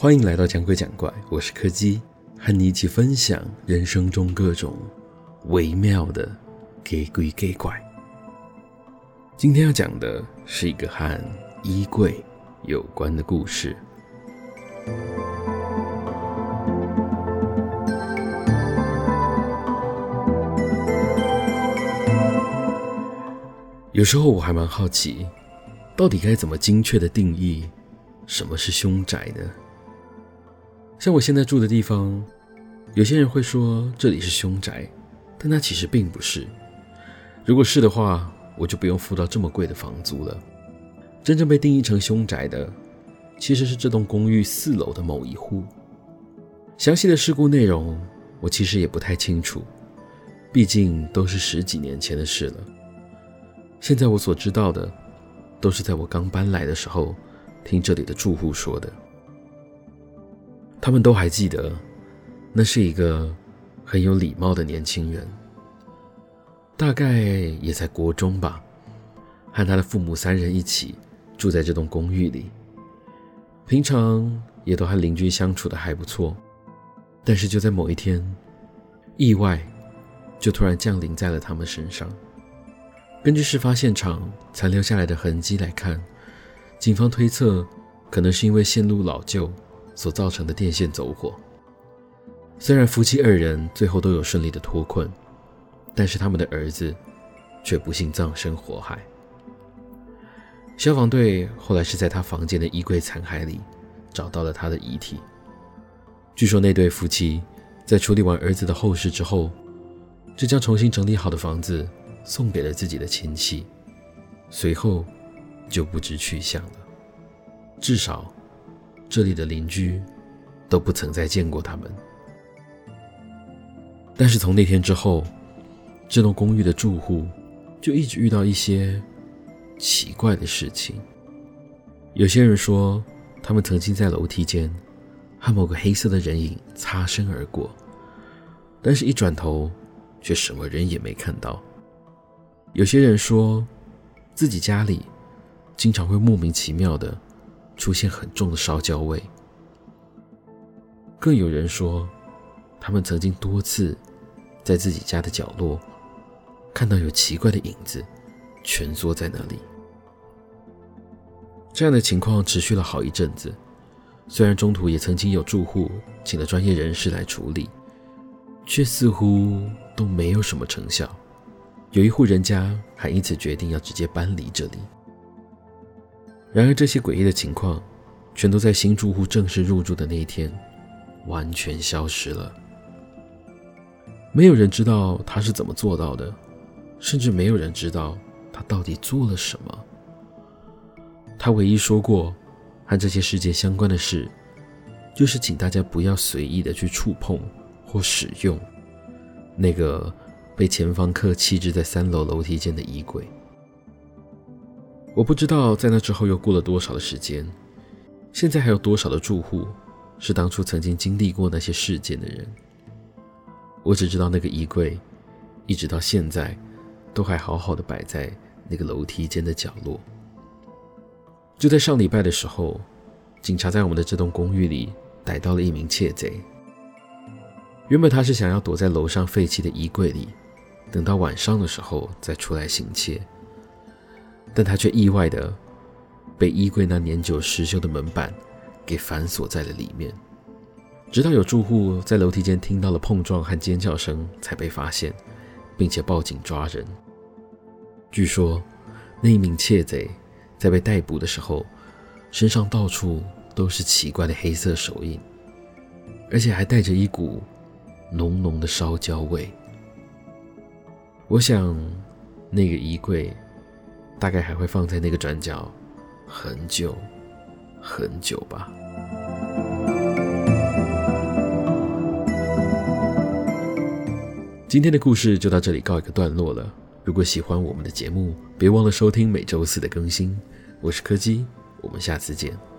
欢迎来到讲鬼讲怪，我是柯基，和你一起分享人生中各种微妙的给鬼给怪。今天要讲的是一个和衣柜有关的故事。有时候我还蛮好奇，到底该怎么精确的定义什么是凶宅呢？像我现在住的地方，有些人会说这里是凶宅，但它其实并不是。如果是的话，我就不用付到这么贵的房租了。真正被定义成凶宅的，其实是这栋公寓四楼的某一户。详细的事故内容，我其实也不太清楚，毕竟都是十几年前的事了。现在我所知道的，都是在我刚搬来的时候，听这里的住户说的。他们都还记得，那是一个很有礼貌的年轻人，大概也在国中吧，和他的父母三人一起住在这栋公寓里，平常也都和邻居相处的还不错。但是就在某一天，意外就突然降临在了他们身上。根据事发现场残留下来的痕迹来看，警方推测可能是因为线路老旧所造成的电线走火。虽然夫妻二人最后都有顺利的脱困，但是他们的儿子却不幸葬身火海。消防队后来是在他房间的衣柜残骸里找到了他的遗体。据说那对夫妻在处理完儿子的后事之后，就将重新整理好的房子。送给了自己的亲戚，随后就不知去向了。至少，这里的邻居都不曾再见过他们。但是从那天之后，这栋公寓的住户就一直遇到一些奇怪的事情。有些人说，他们曾经在楼梯间和某个黑色的人影擦身而过，但是一转头，却什么人也没看到。有些人说，自己家里经常会莫名其妙的出现很重的烧焦味。更有人说，他们曾经多次在自己家的角落看到有奇怪的影子蜷缩在那里。这样的情况持续了好一阵子，虽然中途也曾经有住户请了专业人士来处理，却似乎都没有什么成效。有一户人家还因此决定要直接搬离这里。然而，这些诡异的情况全都在新住户正式入住的那一天完全消失了。没有人知道他是怎么做到的，甚至没有人知道他到底做了什么。他唯一说过和这些事件相关的事，就是请大家不要随意的去触碰或使用那个。被前房客弃置在三楼楼梯间的衣柜，我不知道在那之后又过了多少的时间，现在还有多少的住户是当初曾经经历过那些事件的人。我只知道那个衣柜一直到现在都还好好的摆在那个楼梯间的角落。就在上礼拜的时候，警察在我们的这栋公寓里逮到了一名窃贼。原本他是想要躲在楼上废弃的衣柜里。等到晚上的时候再出来行窃，但他却意外的被衣柜那年久失修的门板给反锁在了里面。直到有住户在楼梯间听到了碰撞和尖叫声，才被发现，并且报警抓人。据说那一名窃贼在被逮捕的时候，身上到处都是奇怪的黑色手印，而且还带着一股浓浓的烧焦味。我想，那个衣柜大概还会放在那个转角很久很久吧。今天的故事就到这里告一个段落了。如果喜欢我们的节目，别忘了收听每周四的更新。我是柯基，我们下次见。